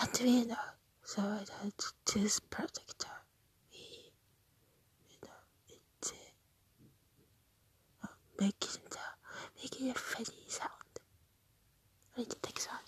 and we know so I choose protector. We, you know it's uh, making the making a funny sound. I need to take sound.